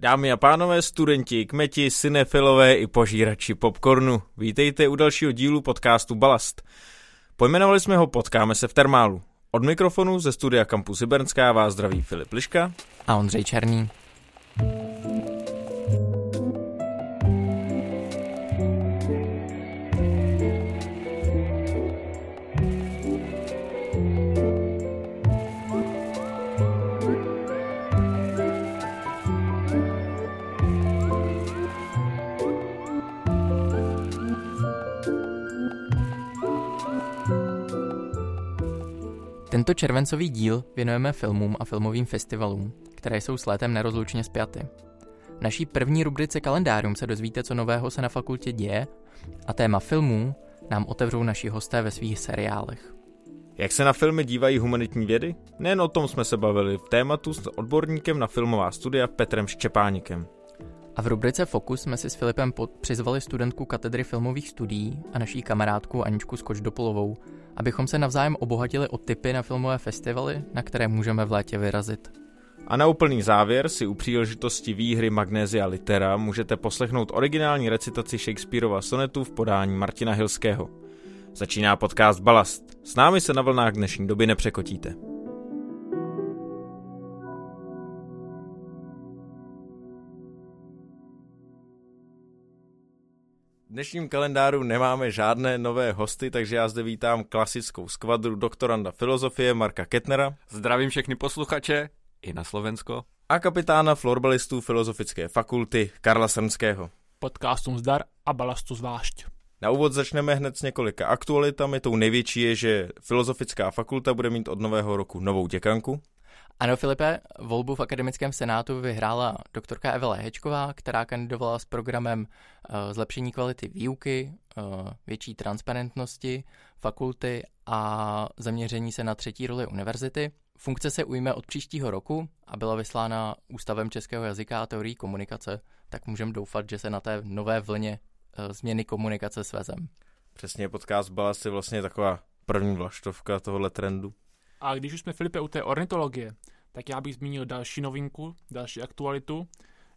Dámy a pánové, studenti, kmeti, synefilové i požírači popcornu, vítejte u dalšího dílu podcastu Balast. Pojmenovali jsme ho Potkáme se v termálu. Od mikrofonu ze studia Campus Hybernská vás zdraví Filip Liška a Ondřej Černý. Tento červencový díl věnujeme filmům a filmovým festivalům, které jsou s létem nerozlučně spjaty. V naší první rubrice kalendárium se dozvíte, co nového se na fakultě děje a téma filmů nám otevřou naši hosté ve svých seriálech. Jak se na filmy dívají humanitní vědy? Nejen o tom jsme se bavili v tématu s odborníkem na filmová studia Petrem Štěpánikem. A v rubrice Fokus jsme si s Filipem pod přizvali studentku katedry filmových studií a naší kamarádku Aničku Skočdopolovou, abychom se navzájem obohatili o tipy na filmové festivaly, na které můžeme v létě vyrazit. A na úplný závěr si u příležitosti výhry Magnézia Litera můžete poslechnout originální recitaci Shakespeareova sonetu v podání Martina Hilského. Začíná podcast Balast. S námi se na vlnách dnešní doby nepřekotíte. Dnešním kalendáru nemáme žádné nové hosty, takže já zde vítám klasickou skvadru doktoranda filozofie Marka Ketnera. Zdravím všechny posluchače, i na Slovensko. A kapitána florbalistů Filozofické fakulty Karla Srnského. Podcastům zdar a balastu zvlášť. Na úvod začneme hned s několika aktualitami. Tou největší je, že Filozofická fakulta bude mít od nového roku novou děkanku. Ano, Filipe, volbu v akademickém senátu vyhrála doktorka Evela Hečková, která kandidovala s programem uh, zlepšení kvality výuky, uh, větší transparentnosti fakulty a zaměření se na třetí roli univerzity. Funkce se ujme od příštího roku a byla vyslána Ústavem českého jazyka a teorií komunikace, tak můžeme doufat, že se na té nové vlně uh, změny komunikace svezem. Přesně, podcast byla asi vlastně taková první vlaštovka tohohle trendu. A když už jsme, Filipe, u té ornitologie, tak já bych zmínil další novinku, další aktualitu,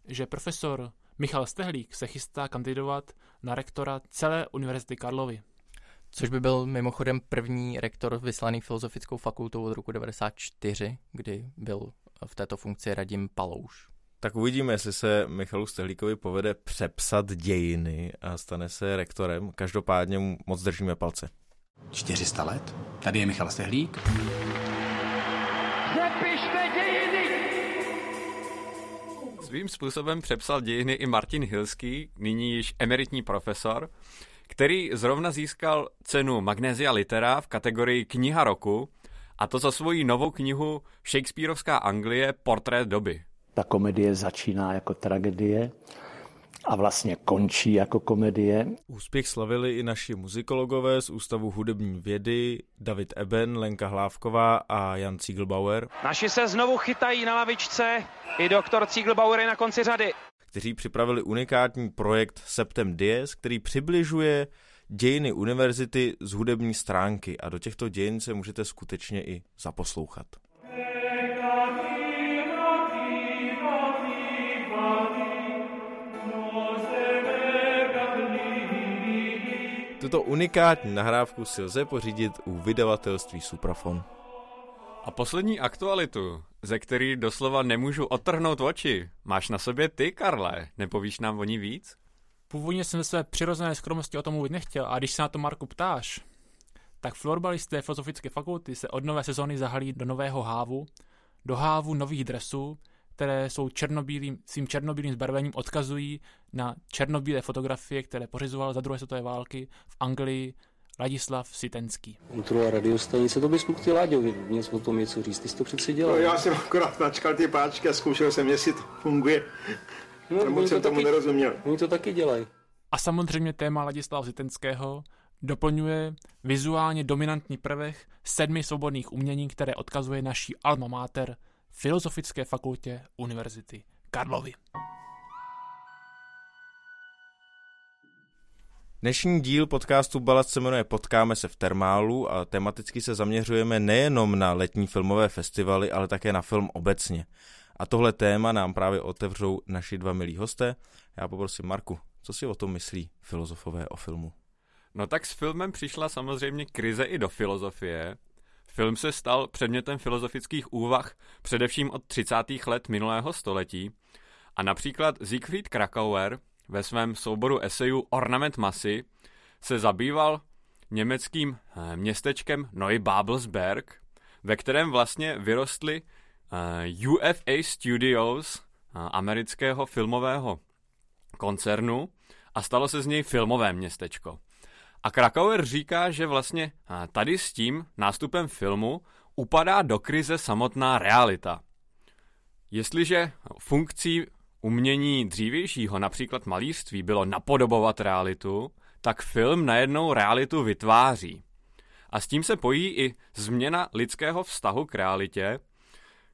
že profesor Michal Stehlík se chystá kandidovat na rektora celé Univerzity Karlovy. Což by byl mimochodem první rektor vyslaný filozofickou fakultou od roku 1994, kdy byl v této funkci Radim Palouš. Tak uvidíme, jestli se Michalu Stehlíkovi povede přepsat dějiny a stane se rektorem. Každopádně mu moc držíme palce. 400 let? Tady je Michal Stehlík. Nepište dějiny! Svým způsobem přepsal dějiny i Martin Hilský, nyní již emeritní profesor, který zrovna získal cenu Magnesia Litera v kategorii kniha roku, a to za svoji novou knihu Shakespeareovská Anglie Portrét doby. Ta komedie začíná jako tragedie a vlastně končí jako komedie. Úspěch slavili i naši muzikologové z Ústavu hudební vědy David Eben, Lenka Hlávková a Jan Cíglbauer. Naši se znovu chytají na lavičce, i doktor Cíglbauer je na konci řady. Kteří připravili unikátní projekt Septem Dies, který přibližuje dějiny univerzity z hudební stránky a do těchto dějin se můžete skutečně i zaposlouchat. Tuto unikátní nahrávku si lze pořídit u vydavatelství Suprafon. A poslední aktualitu, ze který doslova nemůžu otrhnout oči, máš na sobě ty, Karle. Nepovíš nám o ní víc? Původně jsem své přirozené skromnosti o tom mluvit nechtěl a když se na to Marku ptáš, tak florbalisté Filozofické fakulty se od nové sezóny zahalí do nového hávu, do hávu nových dresů, které jsou černobílým, svým černobílým zbarvením odkazují na černobílé fotografie, které pořizoval za druhé světové války v Anglii Ladislav Sitenský. Kontrola radiostanice, to bys ty Láďo, něco o tom něco říct, ty jsi to přeci dělal. No, já jsem akorát načkal ty páčky a zkoušel jsem, jestli to funguje. No, moc jsem to tomu taky, nerozuměl. Oni to taky dělají. A samozřejmě téma Ladislava Sitenského doplňuje vizuálně dominantní prvek sedmi svobodných umění, které odkazuje naší alma mater – Filozofické fakultě Univerzity Karlovy. Dnešní díl podcastu Balast se jmenuje Potkáme se v termálu a tematicky se zaměřujeme nejenom na letní filmové festivaly, ale také na film obecně. A tohle téma nám právě otevřou naši dva milí hosté. Já poprosím Marku, co si o tom myslí filozofové o filmu? No tak s filmem přišla samozřejmě krize i do filozofie. Film se stal předmětem filozofických úvah především od 30. let minulého století a například Siegfried Krakauer ve svém souboru esejů Ornament masy se zabýval německým eh, městečkem Neubabelsberg, ve kterém vlastně vyrostly eh, UFA Studios, eh, amerického filmového koncernu, a stalo se z něj filmové městečko. A Krakauer říká, že vlastně tady s tím nástupem filmu upadá do krize samotná realita. Jestliže funkcí umění dřívějšího, například malířství, bylo napodobovat realitu, tak film najednou realitu vytváří. A s tím se pojí i změna lidského vztahu k realitě,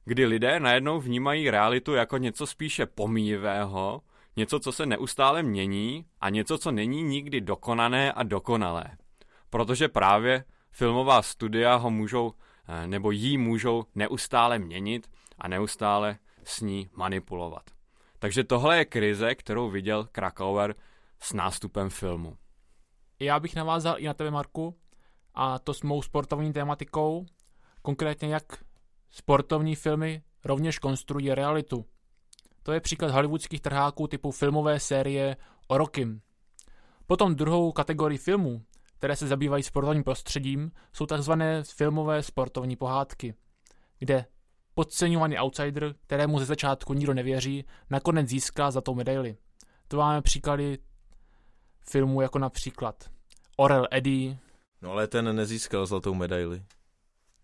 kdy lidé najednou vnímají realitu jako něco spíše pomíjivého, něco, co se neustále mění a něco, co není nikdy dokonané a dokonalé. Protože právě filmová studia ho můžou, eh, nebo jí můžou neustále měnit a neustále s ní manipulovat. Takže tohle je krize, kterou viděl Krakauer s nástupem filmu. Já bych navázal i na tebe, Marku, a to s mou sportovní tématikou, konkrétně jak sportovní filmy rovněž konstruují realitu. To je příklad hollywoodských trháků typu filmové série o Rokim. Potom druhou kategorii filmů, které se zabývají sportovním prostředím, jsou tzv. filmové sportovní pohádky, kde podceňovaný outsider, kterému ze začátku nikdo nevěří, nakonec získá za to medaili. To máme příklady filmů jako například Orel Eddy. No ale ten nezískal zlatou medaili.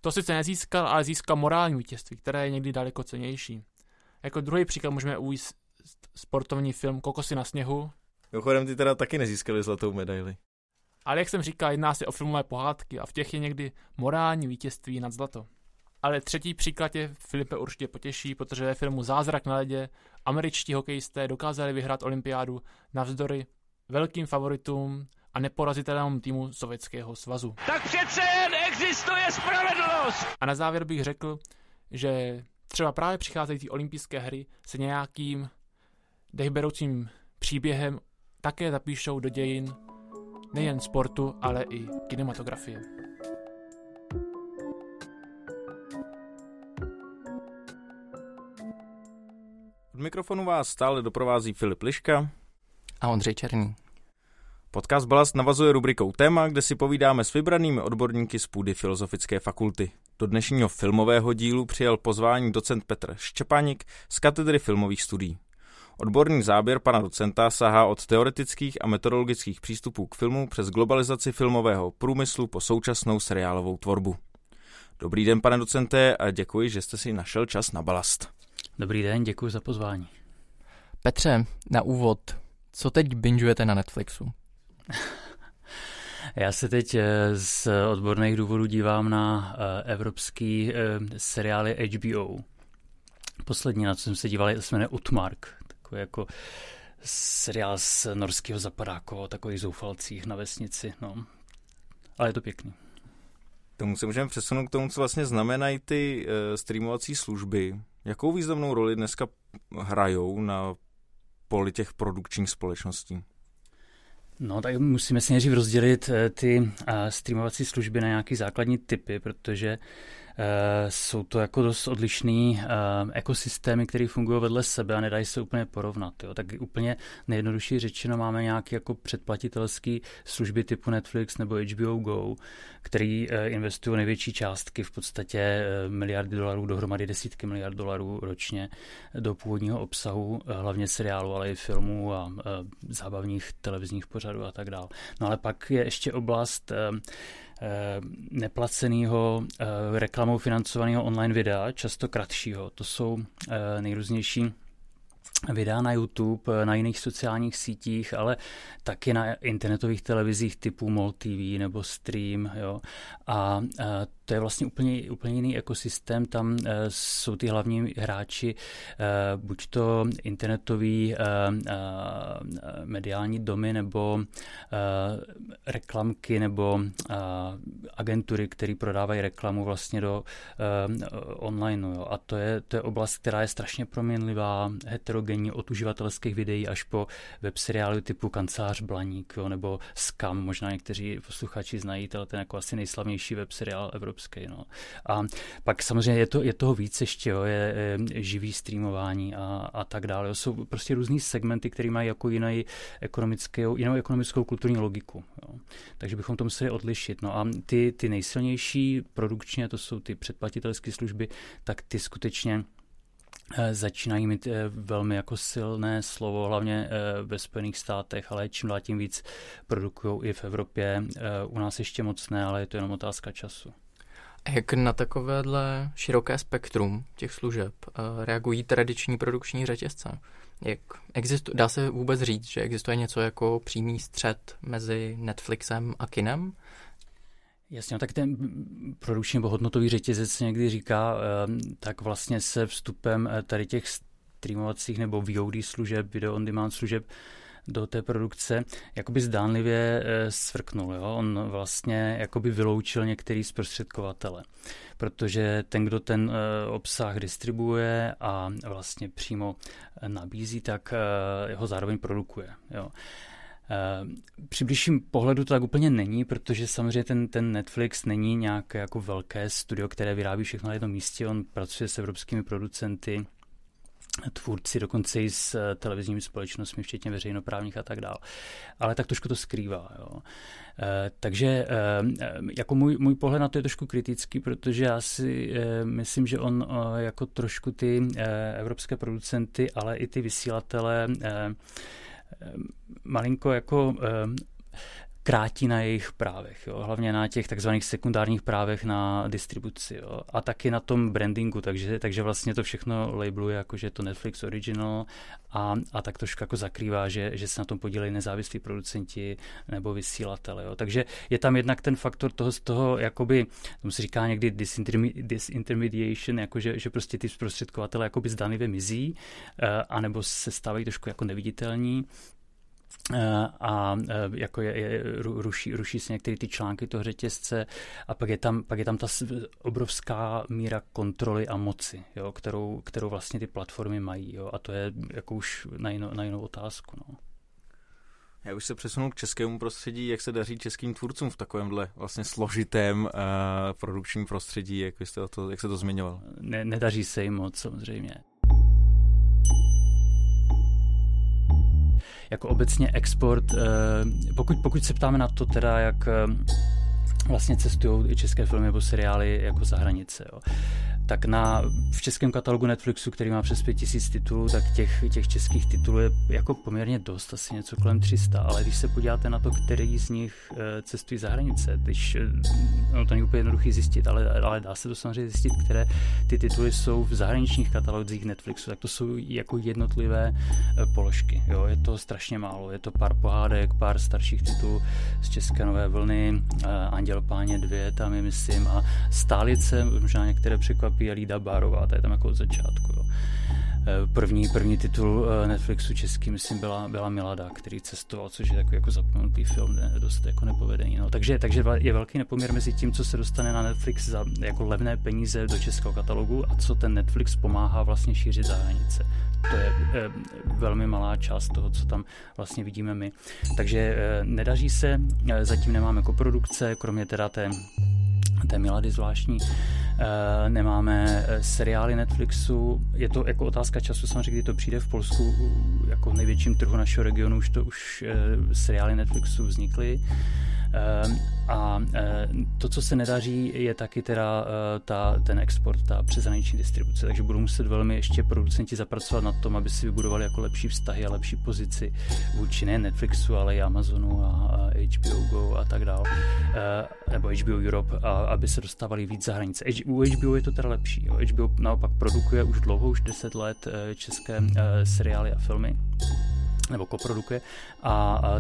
To sice nezískal, ale získal morální vítězství, které je někdy daleko cenější. Jako druhý příklad můžeme ujít sportovní film Kokosy na sněhu. Mimochodem ty teda taky nezískali zlatou medaili. Ale jak jsem říkal, jedná se o filmové pohádky a v těch je někdy morální vítězství nad zlato. Ale třetí příklad je Filipe určitě potěší, protože ve filmu Zázrak na ledě američtí hokejisté dokázali vyhrát olympiádu navzdory velkým favoritům a neporazitelnému týmu Sovětského svazu. Tak přece jen existuje spravedlnost! A na závěr bych řekl, že třeba právě přicházející olympijské hry se nějakým dechberoucím příběhem také zapíšou do dějin nejen sportu, ale i kinematografie. Od mikrofonu vás stále doprovází Filip Liška a Ondřej Černý. Podcast Balast navazuje rubrikou Téma, kde si povídáme s vybranými odborníky z půdy Filozofické fakulty. Do dnešního filmového dílu přijel pozvání docent Petr Štěpánik z katedry filmových studií. Odborný záběr pana docenta sahá od teoretických a metodologických přístupů k filmu přes globalizaci filmového průmyslu po současnou seriálovou tvorbu. Dobrý den, pane docente, a děkuji, že jste si našel čas na balast. Dobrý den, děkuji za pozvání. Petře, na úvod, co teď bingeujete na Netflixu? Já se teď eh, z odborných důvodů dívám na eh, evropský eh, seriály HBO. Poslední, na co jsem se díval, se jmenuje Utmark, takový jako seriál z norského zapadáku o takových zoufalcích na vesnici. No. Ale je to pěkný. Tomu se můžeme přesunout k tomu, co vlastně znamenají ty streamovací služby. Jakou významnou roli dneska hrajou na poli těch produkčních společností? No, tak musíme si nejdřív rozdělit ty streamovací služby na nějaké základní typy, protože Eh, jsou to jako dost odlišný eh, ekosystémy, které fungují vedle sebe a nedají se úplně porovnat. Jo. Tak úplně nejjednodušší řečeno máme nějaké jako předplatitelské služby typu Netflix nebo HBO Go, který eh, investují největší částky, v podstatě miliardy dolarů, dohromady desítky miliard dolarů ročně do původního obsahu, hlavně seriálu, ale i filmů a zábavních televizních pořadů a tak dále. No ale pak je ještě oblast Eh, neplaceného eh, reklamou financovaného online videa, často kratšího. To jsou eh, nejrůznější videa na YouTube, na jiných sociálních sítích, ale taky na internetových televizích typu MOL TV nebo Stream. Jo. A to je vlastně úplně, úplně jiný ekosystém. Tam jsou ty hlavní hráči, buď to internetový mediální domy, nebo reklamky, nebo agentury, které prodávají reklamu vlastně do online. Jo. A to je, to je oblast, která je strašně proměnlivá, heterogenní od uživatelských videí až po web seriály typu Kancelář Blaník jo, nebo Scam, možná někteří posluchači znají, to ten jako asi nejslavnější web seriál evropský. No. A pak samozřejmě je, to, je toho víc ještě, jo, je, je živý streamování a, a tak dále. Jsou prostě různý segmenty, které mají jako jiný ekonomickou, jinou ekonomickou kulturní logiku. Jo. Takže bychom to museli odlišit. No a ty, ty nejsilnější produkčně, to jsou ty předplatitelské služby, tak ty skutečně Eh, začínají mít eh, velmi jako silné slovo, hlavně eh, ve Spojených státech, ale čím dál tím víc produkují i v Evropě. U nás ještě moc ne, ale je to jenom otázka času. Jak na takovéhle široké spektrum těch služeb reagují tradiční produkční řetězce? Jak existu- dá se vůbec říct, že existuje něco jako přímý střed mezi Netflixem a kinem? Jasně, no tak ten produkční nebo hodnotový řetězec někdy říká, ehm, tak vlastně se vstupem eh, tady těch streamovacích nebo VOD služeb, video on demand služeb, do té produkce jakoby zdánlivě eh, svrknul. Jo? On vlastně jakoby vyloučil některý zprostředkovatele, protože ten, kdo ten eh, obsah distribuje a vlastně přímo nabízí, tak ho zároveň produkuje. Jo? Eh, při blížším pohledu to tak úplně není, protože samozřejmě ten, ten Netflix není nějaké jako velké studio, které vyrábí všechno na jednom místě. On pracuje s evropskými producenty, tvůrci, dokonce i s eh, televizními společnostmi, včetně veřejnoprávních a tak dále. Ale tak trošku to skrývá. Jo. E, takže e, jako můj, můj pohled na to je trošku kritický, protože já si myslím, že on jako trošku ty evropské producenty, ale i ty vysílatele malinko jako krátí na jejich právech, jo? hlavně na těch takzvaných sekundárních právech na distribuci jo? a taky na tom brandingu, takže, takže vlastně to všechno labeluje jako, že je to Netflix original a, a tak trošku jako zakrývá, že, že se na tom podílejí nezávislí producenti nebo vysílatele. Jo? Takže je tam jednak ten faktor toho, z toho, jakoby, tomu se říká někdy disintermediation, jako že, že prostě ty zprostředkovatele jakoby zdanlivě mizí, uh, anebo se stávají trošku jako neviditelní, a eh, jako je, je, ruší, ruší se některé ty články toho řetězce a pak je tam, pak je tam ta obrovská míra kontroly a moci, jo, kterou, kterou vlastně ty platformy mají jo, a to je jako už na jinou, na jinou otázku. No. Já už se přesunu k českému prostředí, jak se daří českým tvůrcům v takovémhle vlastně složitém uh, produkčním prostředí, jak, jste to, jak se to zmiňoval? Ne, nedaří se jim moc samozřejmě. Jako obecně export, eh, pokud, pokud se ptáme na to teda, jak eh, vlastně cestují české filmy nebo seriály jako za hranice. Jo tak na, v českém katalogu Netflixu, který má přes 5000 titulů, tak těch, těch českých titulů je jako poměrně dost, asi něco kolem 300, ale když se podíváte na to, který z nich eh, cestují za hranice, když, no to není úplně jednoduchý zjistit, ale, ale dá se to samozřejmě zjistit, které ty tituly jsou v zahraničních katalogích Netflixu, tak to jsou jako jednotlivé eh, položky. Jo? Je to strašně málo, je to pár pohádek, pár starších titulů z České nové vlny, Anděl páně 2 tam je, myslím, a Stálice, možná některé překvapí překvapí Alída Bárová, ta je tam jako od začátku. Jo. Eh, první, první titul eh, Netflixu český, myslím, byla, byla Milada, který cestoval, což je takový jako zapomenutý film, ne, dost jako nepovedený. No. Takže, takže je velký nepoměr mezi tím, co se dostane na Netflix za jako levné peníze do českého katalogu a co ten Netflix pomáhá vlastně šířit za hranice. To je e, velmi malá část toho, co tam vlastně vidíme my. Takže e, nedaří se, e, zatím nemáme jako produkce, kromě teda té té Milady zvláštní. E, nemáme eh, seriály Netflixu. Je to jako otázka času, samozřejmě, kdy to přijde v Polsku, jako největším trhu našeho regionu, už to už e, seriály Netflixu vznikly. Ehm, a eh, to, co se nedaří, je taky teda eh, ta, ten export, ta přeshraniční distribuce. Takže budou muset velmi ještě producenti zapracovat na tom, aby si vybudovali jako lepší vztahy a lepší pozici vůči ne Netflixu, ale i Amazonu a, HBO Go a tak dále, eh, nebo HBO Europe, a, aby se dostávali víc za hranice. U HBO je to teda lepší. HBO naopak produkuje už dlouho, už 10 let české seriály a filmy nebo koprodukuje a, a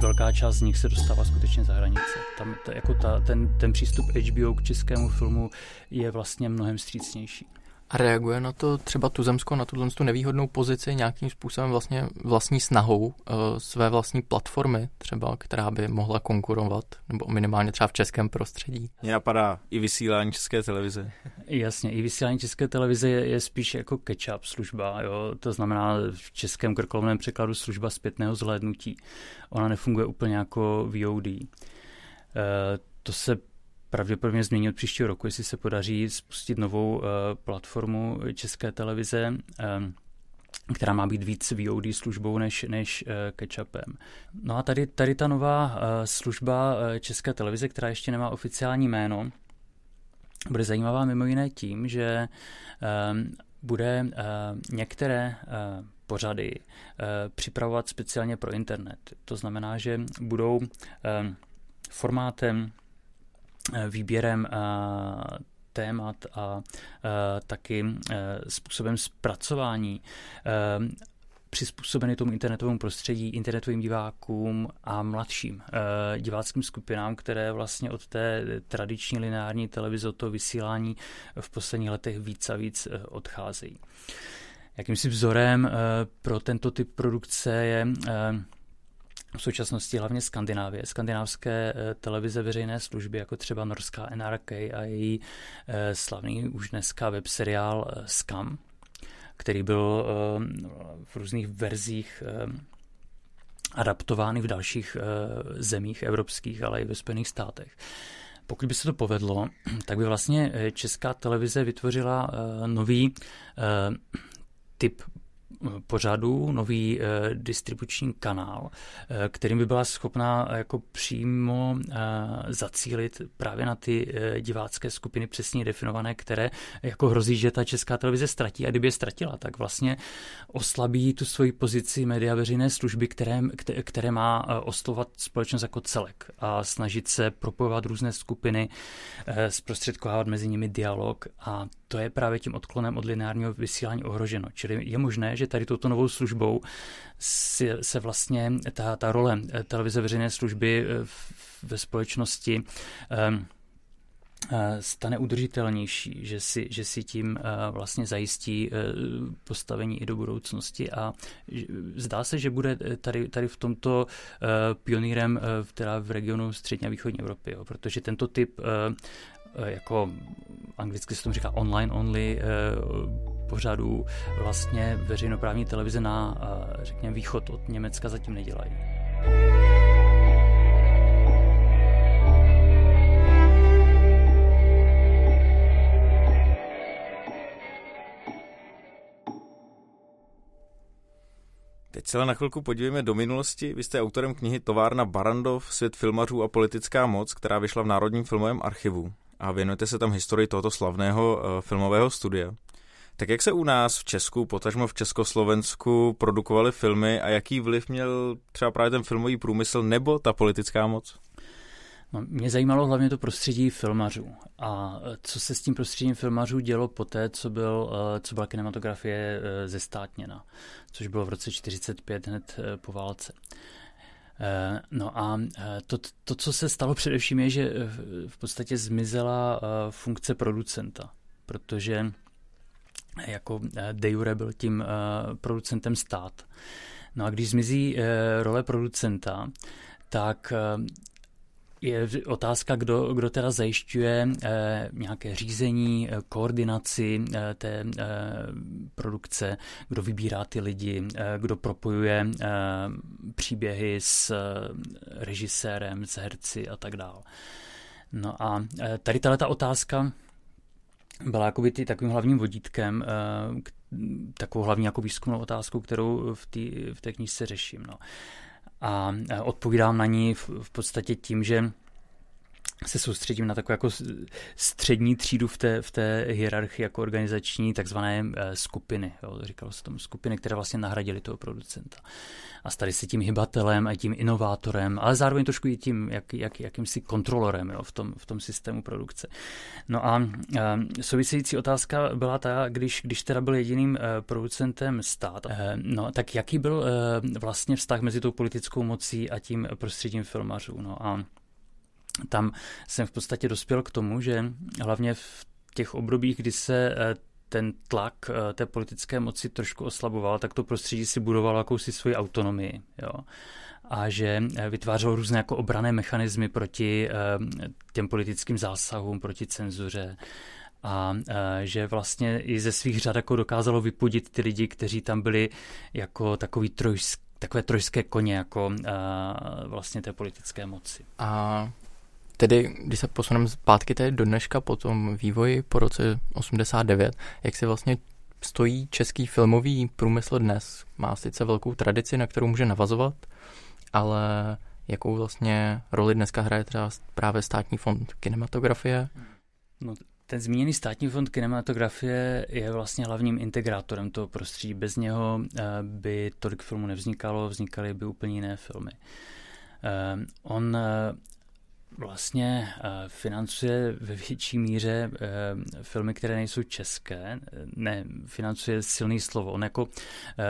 velká část z nich se dostává skutečně za hranice. Tam to, jako ta, ten, ten přístup HBO k českému filmu je vlastně mnohem střícnější. A reaguje na to třeba Tuzemsko, na tuhle tu nevýhodnou pozici nějakým způsobem vlastně vlastní snahou uh, své vlastní platformy třeba, která by mohla konkurovat, nebo minimálně třeba v českém prostředí? Mně napadá i vysílání české televize. Jasně, i vysílání české televize je, je spíš jako catch-up služba, jo? to znamená v českém krkolovném překladu služba zpětného zhlédnutí. Ona nefunguje úplně jako VOD. Uh, eh, to se pravděpodobně změní od příštího roku, jestli se podaří spustit novou uh, platformu České televize, um, která má být víc VOD službou než, než uh, catch-upem. No a tady, tady ta nová služba České televize, která ještě nemá oficiální jméno, bude zajímavá mimo jiné tím, že bude některé pořady připravovat speciálně pro internet. To znamená, že budou formátem Eh, výběrem eh, témat a eh, taky způsobem zpracování přizpůsobeny tomu internetovému prostředí, internetovým divákům a mladším diváckým skupinám, které vlastně od té tradiční lineární televize, od toho vysílání v posledních letech víc a víc odcházejí. Jakýmsi vzorem pro tento typ produkce je v současnosti hlavně Skandinávie, skandinávské eh, televize veřejné služby, jako třeba norská NRK a její eh, slavný už dneska web seriál eh, Scam, který byl v různých verzích adaptovány v dalších zemích evropských, ale i ve Spojených státech. Pokud by se to povedlo, tak by vlastně česká televize vytvořila nový typ pořadu, nový eh, distribuční kanál, eh, kterým by byla schopná eh, jako přímo zacílit právě na ty divácké skupiny přesně definované, které jako hrozí, že ta česká televize ztratí. A kdyby je ztratila, tak vlastně oslabí tu svoji pozici média veřejné služby, které, které má oslovovat společnost jako celek a snažit se propojovat různé skupiny, zprostředkovávat mezi nimi dialog a to je právě tím odklonem od lineárního vysílání ohroženo. Čili je možné, že tady touto novou službou se vlastně ta, ta role eh, televize veřejné služby eh, ve společnosti um, stane udržitelnější, že si, že si tím vlastně zajistí postavení i do budoucnosti a zdá se, že bude tady, tady v tomto pionýrem v regionu střední a východní Evropy, jo, protože tento typ Eh, jako anglicky se tomu říká online only eh, pořadů vlastně veřejnoprávní televize na, eh, řekněme, východ od Německa zatím nedělají. Teď se na chvilku podívejme do minulosti. Vy jste autorem knihy Továrna Barandov, Svět filmařů a politická moc, která vyšla v Národním filmovém archivu a věnujete se tam historii tohoto slavného uh, filmového studia. Tak jak se u nás v Česku, potažmo v Československu produkovaly filmy a jaký vliv měl třeba právě ten filmový průmysl nebo ta politická moc? No, mě zajímalo hlavně to prostředí filmařů a eh, co se s tím prostředím filmařů dělo poté, co, byl, eh, co byla kinematografie zestátněna, což bylo v roce 1945 hned po válce. Eh, no a eh, to, to, co se stalo především, je, že eh, v podstatě zmizela funkce producenta, protože jako de jure byl tím producentem stát. No a když zmizí role producenta, tak je otázka, kdo, kdo teda zajišťuje eh, nějaké řízení, eh, koordinaci eh, té eh, produkce, kdo vybírá ty lidi, eh, kdo propojuje eh, příběhy s eh, režisérem, s herci a tak dále. No a eh, tady tato otázka byla jakoby ty, takovým hlavním vodítkem, eh, takovou hlavní jako výzkumnou otázkou, kterou v, tý, v té knižce řeším. No. A odpovídám na ní v, v podstatě tím, že se soustředím na takovou jako střední třídu v té, v té hierarchii jako organizační takzvané eh, skupiny. Jo, říkalo se tomu skupiny, které vlastně nahradily toho producenta. A stali se tím hybatelem a tím inovátorem, ale zároveň trošku i tím jak, jak, jakýmsi kontrolorem jo, v, tom, v tom systému produkce. No a, a související otázka byla ta, když, když teda byl jediným uh, producentem stát, uh, no tak jaký byl uh, vlastně vztah mezi tou politickou mocí a tím prostředím filmařů? No a tam jsem v podstatě dospěl k tomu, že hlavně v těch obdobích, kdy se eh, ten tlak eh, té politické moci trošku oslaboval, tak to prostředí si budovalo jakousi svoji autonomii. Jo. A že eh, vytvářelo různé jako obrané mechanismy proti těm politickým zásahům, proti cenzuře a že vlastně i ze svých řad jako dokázalo vypudit ty lidi, kteří tam byli jako takový trojsk, takové trojské koně jako vlastně té politické moci. A Tedy, když se posuneme zpátky tedy do dneška po tom vývoji po roce 89, jak se vlastně stojí český filmový průmysl dnes? Má sice velkou tradici, na kterou může navazovat, ale jakou vlastně roli dneska hraje třeba právě státní fond kinematografie? No, ten zmíněný státní fond kinematografie je vlastně hlavním integrátorem toho prostředí. Bez něho eh, by tolik filmů nevznikalo, vznikaly by úplně jiné filmy. Eh, on eh, vlastně eh, financuje ve větší míře eh, filmy, které nejsou české. Ne, financuje silný slovo. On jako eh,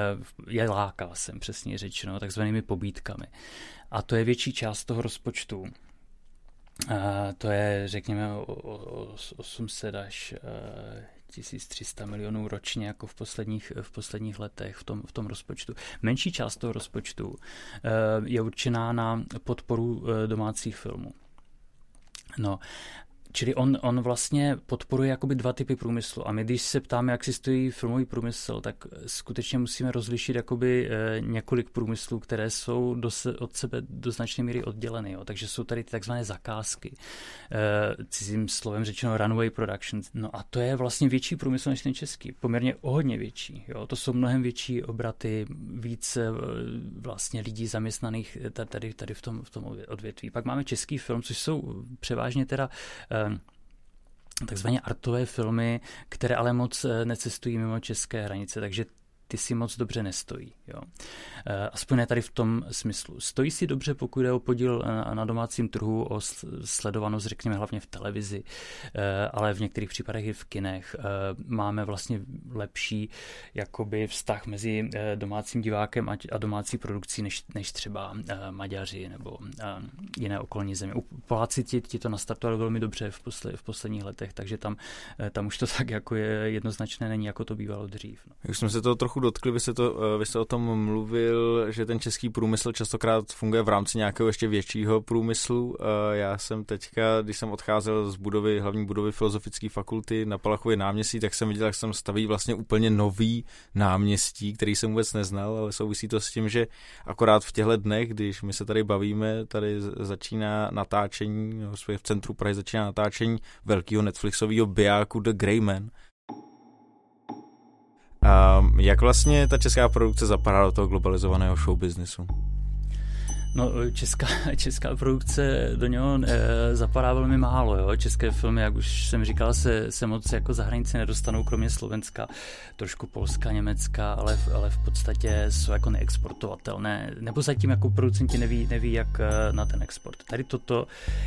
je láká, jsem přesně řečeno, takzvanými pobídkami. A to je větší část toho rozpočtu. To je, řekněme, 800 až 1300 milionů ročně jako v posledních, v posledních letech v tom, v tom rozpočtu. Menší část toho rozpočtu je určená na podporu domácích filmů. No, Čili on, on vlastně podporuje jakoby dva typy průmyslu. A my, když se ptáme, jak si stojí filmový průmysl, tak skutečně musíme rozlišit jakoby e, několik průmyslů, které jsou do se, od sebe do značné míry odděleny. Jo. Takže jsou tady ty takzvané zakázky. E, cizím slovem řečeno runway production. No a to je vlastně větší průmysl než ten český. Poměrně o hodně větší. Jo. To jsou mnohem větší obraty, víc e, vlastně lidí zaměstnaných tady, tady v, tom, v tom odvětví. Pak máme český film, což jsou převážně teda takzvaně artové filmy, které ale moc eh, necestují mimo české hranice, takže ty si moc dobře nestojí. Jo. Eh, aspoň ne tady v tom smyslu. Stojí si dobře, pokud jde o podíl eh, na domácím trhu, o sledovanost, řekněme, hlavně v televizi, eh, ale v některých případech i v kinech. Máme vlastně lepší jakoby vztah mezi domácím divákem a domácí produkcí, než, než třeba Maďaři nebo jiné okolní země. Poláci ti, ti to nastartovali velmi dobře v, posle, v posledních letech, takže tam, tam už to tak jako je jednoznačné není, jako to bývalo dřív. No. Už jsme se to trochu dotkli, vy jste, to, vy jste o tom mluvil, že ten český průmysl častokrát funguje v rámci nějakého ještě většího průmyslu. Já jsem teďka, když jsem odcházel z budovy, hlavní budovy Filozofické fakulty na Palachově náměstí, tak jsem viděl, jak jsem staví vlastně úplně nový náměstí, který jsem vůbec neznal, ale souvisí to s tím, že akorát v těchto dnech, když my se tady bavíme, tady začíná natáčení, v centru Prahy začíná natáčení velkého Netflixového bijáku The Greyman, a jak vlastně ta česká produkce zapadá do toho globalizovaného show businessu? No, česká, česká produkce do něho e, zapadá velmi málo. Jo? České filmy, jak už jsem říkal, se, se moc jako za hranice nedostanou, kromě Slovenska, trošku Polska, Německa, ale, ale v podstatě jsou jako neexportovatelné. Nebo zatím jako producenti neví, neví jak eh, na ten export. Tady toto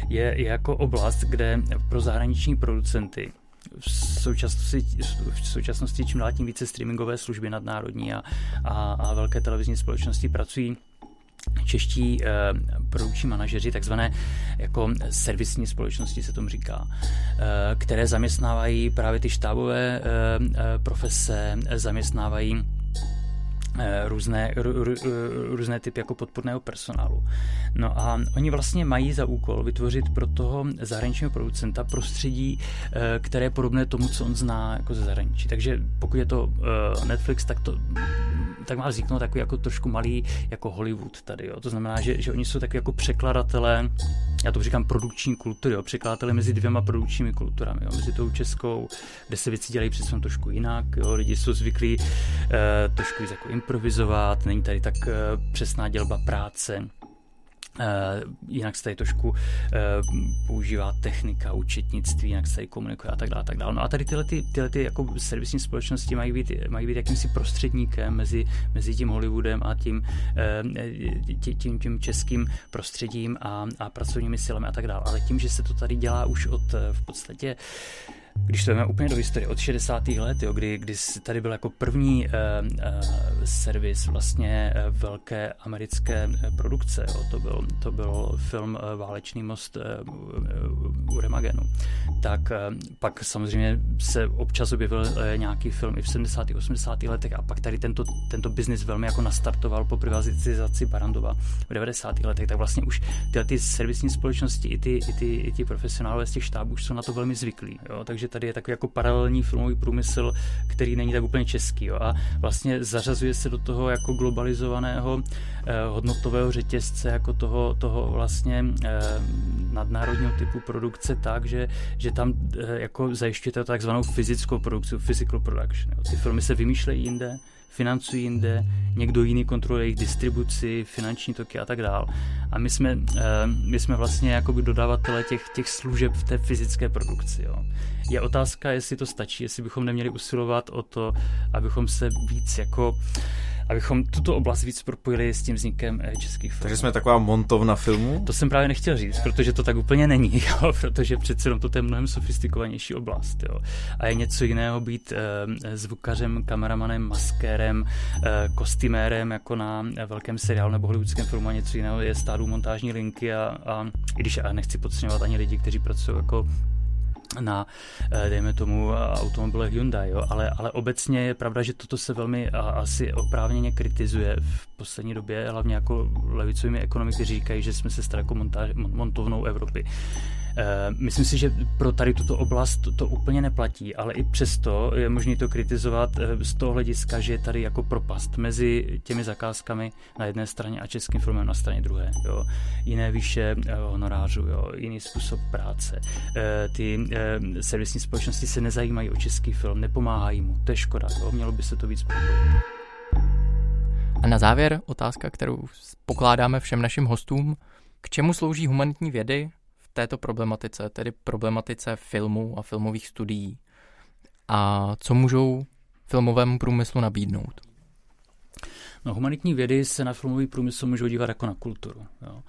je, je jako oblast, kde pro zahraniční producenty v současnosti, v současnosti čím dál tím více streamingové služby nadnárodní a, a, a velké televizní společnosti pracují. Čeští eh, produkční manažeři, takzvané jako servisní společnosti se tomu říká, eh, které zaměstnávají právě ty štábové eh, eh profese, zaměstnávají Eh, různé, různé typy jako podporného personálu. No a oni vlastně mají za úkol vytvořit pro toho zahraničního producenta prostředí, eh, které je podobné tomu, co on zná jako ze zahraničí. Takže pokud je to eh, Netflix, tak to tak má vzniknout takový jako trošku malý jako Hollywood tady. Jo. To znamená, že, že oni jsou takový jako překladatelé, já to říkám produkční kultury, jo, překladatelé mezi dvěma produkčními kulturami, jo, mezi tou českou, kde se věci dělají přece trošku jinak, jo, lidi jsou zvyklí uh, trošku jako improvizovat, není tady tak uh, přesná dělba práce Uh, jinak se tady trošku uh, používá technika, účetnictví, jinak se tady komunikuje a tak dále. Tak dále. No a tady tyhle, ty, tyhle ty jako servisní společnosti mají být, mají být jakýmsi prostředníkem mezi, mezi tím Hollywoodem a tím, uh, tím, tím českým prostředím a, a pracovními silami a tak dále. Ale tím, že se to tady dělá už od v podstatě uh, když to úplně do historie, od 60. let, jo, kdy, kdy tady byl jako první uh, uh, servis vlastně uh, velké americké uh, produkce, jo, to, byl, to byl film uh, Válečný most uh, u Remagenu, tak uh, pak samozřejmě se občas objevil uh, nějaký film i v 70. 80. letech a pak tady tento, tento biznis velmi jako nastartoval po privatizaci Barandova v 90. letech, tak vlastně už tyhle ty servisní společnosti i ty, i ty, i ty profesionálové z těch štábů už jsou na to velmi zvyklí, jo, takže tady je takový jako paralelní filmový průmysl, který není tak úplně český. Jo. A vlastně zařazuje se do toho jako globalizovaného eh, hodnotového řetězce, jako toho, toho vlastně eh, nadnárodního typu produkce tak, že, že tam eh, jako zajišťujete takzvanou fyzickou produkci, physical production. Jo. Ty filmy se vymýšlejí jinde, financují jinde, někdo jiný kontroluje jejich distribuci, finanční toky a tak dál. A my jsme, eh, my jsme vlastně jakoby dodavatele těch, těch služeb v té fyzické produkci. Jo. Je otázka, jestli to stačí, jestli bychom neměli usilovat o to, abychom se víc jako abychom tuto oblast víc propojili s tím vznikem eh, českých filmů. Takže jsme taková montovna filmu? To jsem právě nechtěl říct, protože to tak úplně není, jo, protože přece jenom to je mnohem sofistikovanější oblast. Jo. A je něco jiného být e, zvukařem, kameramanem, maskérem, e, kostymérem, jako na velkém seriálu nebo hollywoodském filmu a něco jiného je stádu montážní linky a, a i když já nechci podceňovat ani lidi, kteří pracují jako na, eh, dejme tomu, automobilech Hyundai, jo? Ale, ale obecně je pravda, že toto se velmi a, asi oprávněně kritizuje v poslední době, hlavně jako levicovými ekonomiky, říkají, že jsme se stali jako montovnou Evropy. Eh, myslím si, že pro tady tuto oblast to, úplně neplatí, ale i přesto je možné to kritizovat eh, z toho hlediska, že je tady jako propast mezi těmi zakázkami na jedné straně a českým filmem na straně druhé. Jo. Jiné výše eh, honorářů, jo. jiný způsob práce. Ty servisní společnosti se nezajímají o český film, nepomáhají mu. To je škoda. Jo. Mělo by se to víc propojit. A na závěr otázka, kterou pokládáme všem našim hostům. K čemu slouží humanitní vědy této problematice, tedy problematice filmu a filmových studií a co můžou filmovému průmyslu nabídnout? No, humanitní vědy se na filmový průmysl můžou dívat jako na kulturu. Jo.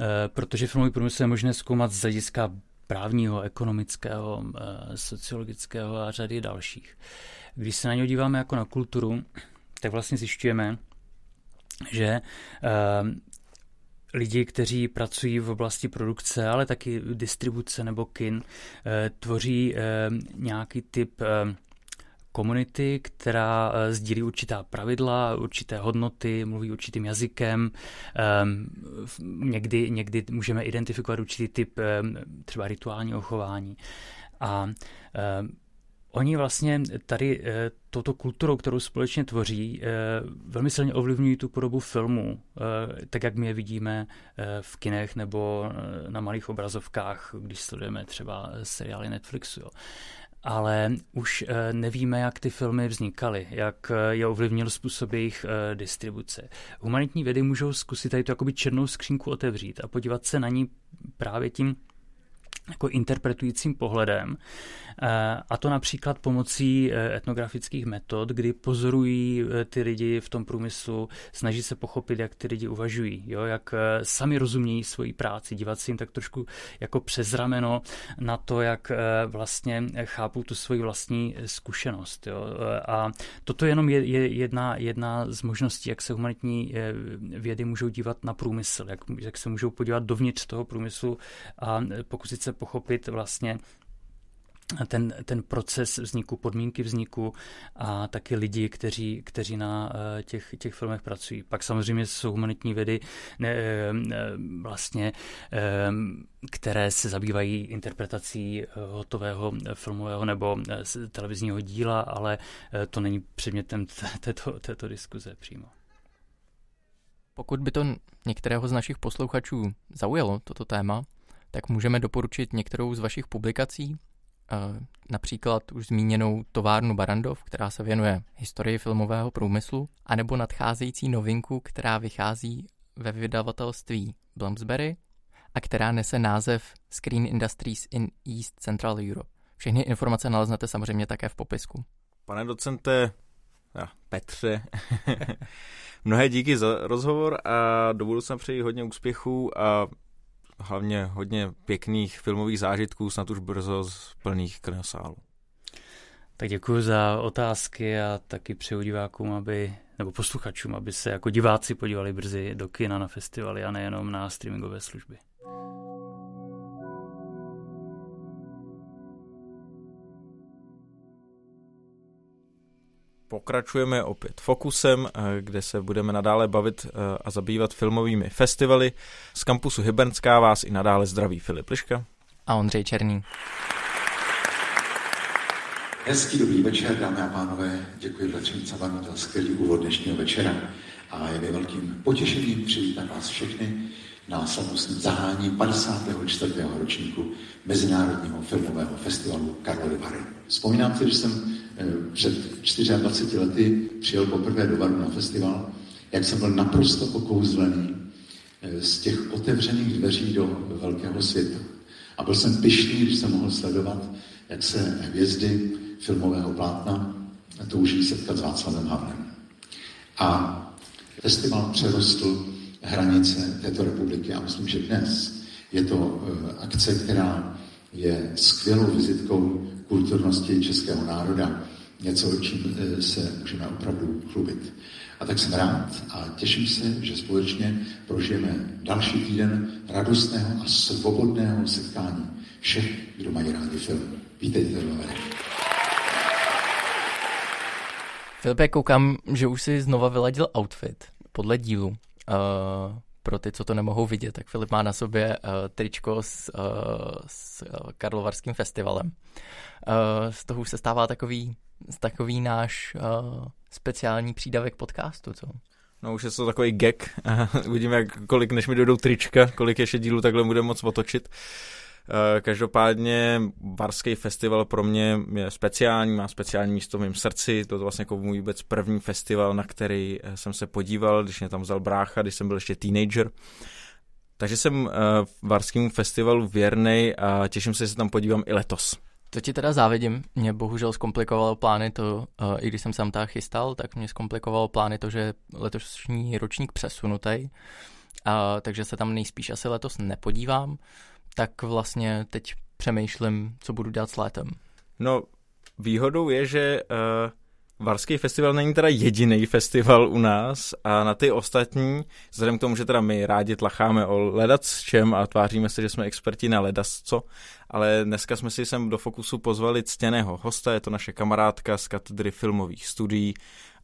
E, protože filmový průmysl je možné zkoumat z hlediska právního, ekonomického, e, sociologického a řady dalších. Když se na něj díváme jako na kulturu, tak vlastně zjišťujeme, že lidi, kteří pracují v oblasti produkce, ale taky distribuce nebo kin, eh, tvoří eh, nějaký typ eh, komunity, která sdílí určitá pravidla, určité hodnoty, mluví určitým jazykem. Někdy, někdy můžeme identifikovat určitý typ třeba rituálního chování. A Oni vlastně tady e, touto kulturou, kterou společně tvoří, e, velmi silně ovlivňují tu podobu filmu, e, tak jak my je vidíme v kinech nebo na malých obrazovkách, když sledujeme třeba seriály Netflixu. Jo. Ale už nevíme, jak ty filmy vznikaly, jak je ovlivnil způsob jejich distribuce. Humanitní vědy můžou zkusit tady tu jakoby černou skřínku otevřít a podívat se na ní právě tím jako interpretujícím pohledem. Eh, a to například pomocí eh, etnografických metod, kdy pozorují eh, ty lidi v tom průmyslu, snaží se pochopit, jak ty lidi uvažují, jo, jak sami rozumějí svoji práci, dívat se jim tak trošku jako přes rameno na to, jak vlastně chápou tu svoji vlastní zkušenost. Jo. A toto jenom je, je jedna, jedna z možností, jak se humanitní vědy můžou dívat na průmysl, jak, jak se můžou podívat dovnitř toho průmyslu a pokusit se pochopit vlastně ten, ten proces vzniku, podmínky vzniku a taky lidi, kteří, kteří na eh, těch, těch filmech pracují. Pak samozřejmě jsou humanitní vědy ne, eh, vlastně, eh, které se zabývají interpretací hotového filmového nebo televizního díla, ale to není předmětem této, této diskuze přímo. Pokud by to některého z našich posluchačů zaujalo, toto téma, tak můžeme doporučit některou z vašich publikací, eh, například už zmíněnou továrnu Barandov, která se věnuje historii filmového průmyslu, anebo nadcházející novinku, která vychází ve vydavatelství Bloomsbury a která nese název Screen Industries in East Central Europe. Všechny informace naleznete samozřejmě také v popisku. Pane docente ja, Petře, mnohé díky za rozhovor a do budoucna přeji hodně úspěchů a hlavně hodně pěkných filmových zážitků, snad už brzo z plných kinosálů. Tak děkuji za otázky a taky přeju divákům, aby, nebo posluchačům, aby se jako diváci podívali brzy do kina na festivaly a nejenom na streamingové služby. Pokračujeme opět Fokusem, eh, kde se budeme nadále bavit eh, a zabývat filmovými festivaly. Z kampusu Hybernská vás i nadále zdraví Filip Liška a Ondřej Černý. Hezký dobrý večer, dámy a pánové. Děkuji Bratřím Cabanu za skvělý úvod dnešního večera. A je mi velkým potěšením přivítat vás všechny na slavnostním zahání 54. ročníku Mezinárodního filmového festivalu Karlovy Vary. Vzpomínám si, že jsem před 24 lety přijel poprvé do Varu na festival, jak jsem byl naprosto okouzlený eh, z těch otevřených dveří do velkého světa. A byl jsem pišný, když jsem mohl sledovat, jak se hvězdy filmového plátna touží setkat s Václavem Havlem. A festival přerostl hranice této republiky a myslím, že dnes je to eh, akce, která je skvělou vizitkou kulturnosti českého národa, něco, čím eh, se můžeme opravdu chlubit. A tak jsem rád a těším se, že společně prožijeme další týden radostného a svobodného setkání všech, kdo mají rádi film. Vítejte v Filipe, koukám, že už si znova vyladil outfit podle dílu. Uh, pro ty, co to nemohou vidět, tak Filip má na sobě uh, tričko s, uh, s Karlovarským festivalem. Uh, z toho už se stává takový, takový náš uh, speciální přídavek podcastu, co? No už je to takový gag. Uvidíme, jak, kolik, než mi dojdou trička, kolik ještě dílů takhle budeme moc otočit. Uh, Eh, každopádně Varský festival pro mě je speciální, má speciální místo v mém srdci. To je vlastně jako můj vůbec první festival, na který eh, jsem se podíval, když mě tam vzal brácha, když jsem byl ještě teenager. Takže jsem uh, Varskému festivalu věrnej a těším se, že se tam podívám i letos. To ti teda závidím. Mě bohužel zkomplikovalo plány to, i když jsem se tam chystal, tak mě zkomplikovalo plány to, že letošní ročník přesunutý, takže se tam nejspíš asi letos nepodívám tak vlastně teď přemýšlím, co budu dělat s létem. No, výhodou je, že uh, Varský festival není teda jediný festival u nás a na ty ostatní, vzhledem k tomu, že teda my rádi tlacháme o ledac s čem a tváříme se, že jsme experti na co, ale dneska jsme si sem do Fokusu pozvali ctěného hosta, je to naše kamarádka z katedry filmových studií,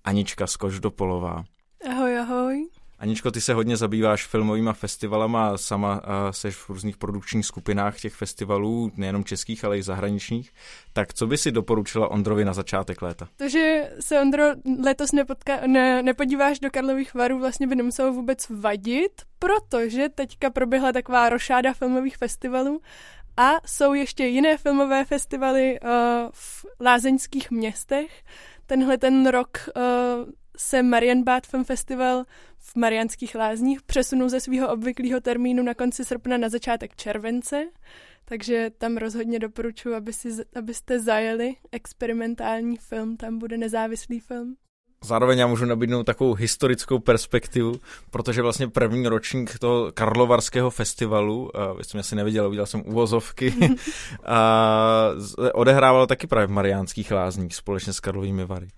Anička Skoždopolová. Ahoj, ahoj. Aničko, ty se hodně zabýváš filmovými festivalama sama seš v různých produkčních skupinách těch festivalů, nejenom českých, ale i zahraničních. Tak co by si doporučila Ondrovi na začátek léta? To, že se Ondro letos nepodka- ne, nepodíváš do Karlových varů, vlastně by nemuselo vůbec vadit, protože teďka proběhla taková rošáda filmových festivalů a jsou ještě jiné filmové festivaly uh, v lázeňských městech. Tenhle ten rok uh, se Marienbad Film Festival v Marianských lázních přesunul ze svého obvyklého termínu na konci srpna na začátek července, takže tam rozhodně doporučuji, aby si, abyste zajeli experimentální film, tam bude nezávislý film. Zároveň já můžu nabídnout takovou historickou perspektivu, protože vlastně první ročník toho Karlovarského festivalu, vy jste mě asi neviděl, viděl jsem uvozovky, a odehrával taky právě v Mariánských lázních společně s Karlovými Vary.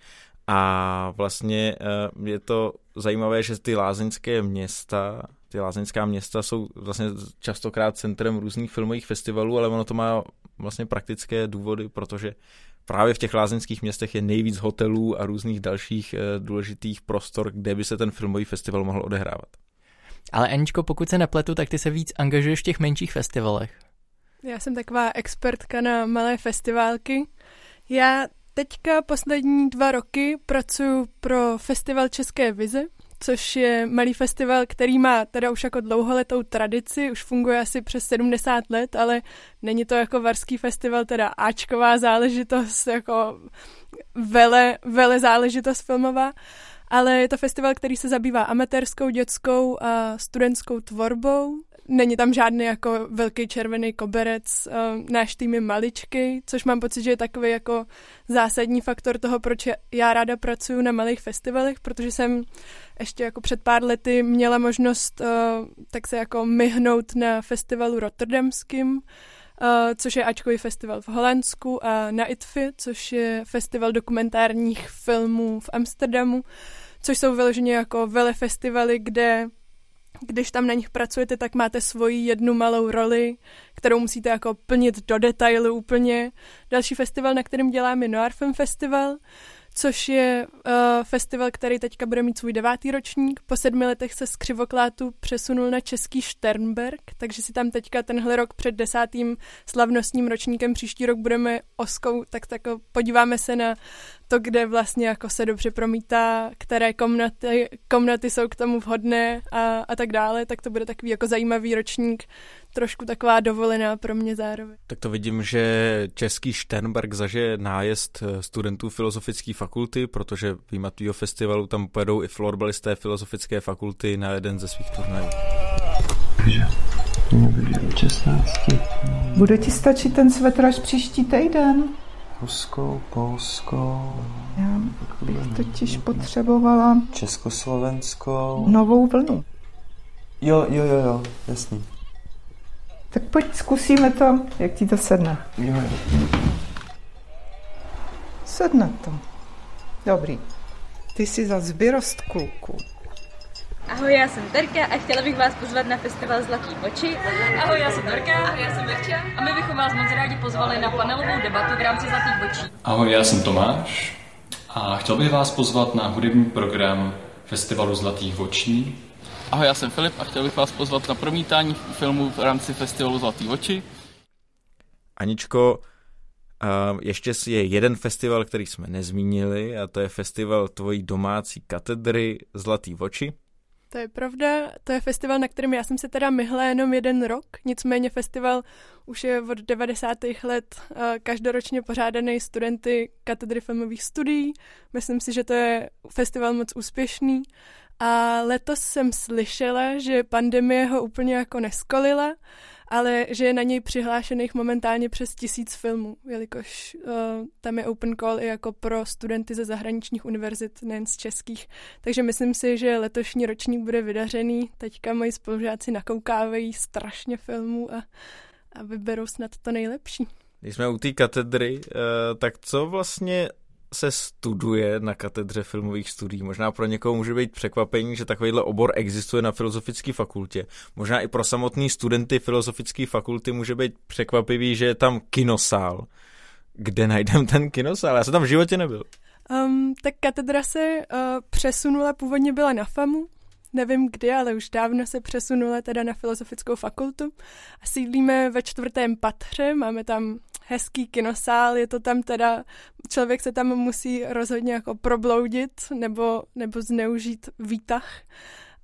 A vlastně eh, je to zajímavé, že ty lázeňské města, ty lázeňská města jsou vlastně častokrát centrem různých filmových festivalů, ale ono to má vlastně praktické důvody, protože právě v těch lázeňských městech je nejvíc hotelů a různých dalších eh, důležitých prostor, kde by se ten filmový festival mohl odehrávat. Ale Aničko, pokud se nepletu, tak ty se víc angažuješ v těch menších festivalech. Já jsem taková expertka na malé festivalky. Já teďka poslední dva roky pracuji pro Festival České vize, což je malý festival, který má teda už jako dlouholetou tradici, už funguje asi přes 70 let, ale není to jako Varský festival, teda Ačková záležitost, jako vele, vele záležitost filmová. ale je to festival, který se zabývá amatérskou, dětskou a studentskou tvorbou. Není tam žádný jako velký červený koberec, náš tým je maličky, což mám pocit, že je takový jako zásadní faktor toho, proč já ráda pracuji na malých festivalech, protože jsem ještě jako před pár lety měla možnost tak se jako myhnout na festivalu rotterdamským, Uh, což je Ačkový festival v Holandsku a na ITFI, což je festival dokumentárních filmů v Amsterdamu, což jsou vyloženě jako vele festivaly, kde když tam na nich pracujete, tak máte svoji jednu malou roli, kterou musíte jako plnit do detailu úplně. Další festival, na kterém dělám, je Noir Film Festival, což je uh, festival, který teďka bude mít svůj devátý ročník. Po sedmi letech se z Křivoklátu přesunul na český Sternberg, takže si tam teďka tenhle rok před desátým slavnostním ročníkem příští rok budeme oskou, tak, tak podíváme se na to, kde vlastně jako se dobře promítá, které komnaty, komnaty jsou k tomu vhodné a, a tak dále, tak to bude takový jako zajímavý ročník, trošku taková dovolená pro mě zároveň. Tak to vidím, že český Sternberg zažije nájezd eh, studentů filozofické fakulty, protože výjima tvýho festivalu tam pojedou i florbalisté filozofické fakulty na jeden ze svých turnajů. Bude ti stačit ten svetr až příští týden? Rusko, Polsko. Já bych totiž potřebovala... Československo. Novou vlnu. Jo, jo, jo, jo, jasný. Tak pojď, zkusíme to, jak ti to sedne. Jo, jo. Sedne to. Dobrý. Ty jsi za vyrost kluku. Ahoj, já jsem Terka a chtěla bych vás pozvat na festival Zlatý oči. Ahoj, já jsem Terka. Ahoj, já jsem Verča. A my bychom vás moc rádi pozvali na panelovou debatu v rámci Zlatých očí. Ahoj, já jsem Tomáš a chtěl bych vás pozvat na hudební program Festivalu Zlatých očí. Ahoj, já jsem Filip a chtěl bych vás pozvat na promítání filmu v rámci Festivalu Zlatý oči. Aničko, ještě je jeden festival, který jsme nezmínili a to je festival tvojí domácí katedry Zlatý oči. To je pravda, to je festival, na kterém já jsem se teda myhla jenom jeden rok, nicméně festival už je od 90. let každoročně pořádaný studenty katedry filmových studií. Myslím si, že to je festival moc úspěšný a letos jsem slyšela, že pandemie ho úplně jako neskolila, ale že je na něj přihlášených momentálně přes tisíc filmů, jelikož uh, tam je open call i jako pro studenty ze zahraničních univerzit, nejen z českých. Takže myslím si, že letošní ročník bude vydařený. Teďka moji spolužáci nakoukávají strašně filmů a, a vyberou snad to nejlepší. Když jsme u té katedry, uh, tak co vlastně se studuje na katedře filmových studií. Možná pro někoho může být překvapení, že takovýhle obor existuje na filozofické fakultě. Možná i pro samotný studenty filozofické fakulty může být překvapivý, že je tam kinosál. Kde najdem ten kinosál? Já jsem tam v životě nebyl. Um, tak katedra se uh, přesunula, původně byla na FAMu, nevím kdy, ale už dávno se přesunula teda na filozofickou fakultu a sídlíme ve čtvrtém patře, máme tam hezký kinosál, je to tam teda, člověk se tam musí rozhodně jako probloudit nebo, nebo zneužít výtah,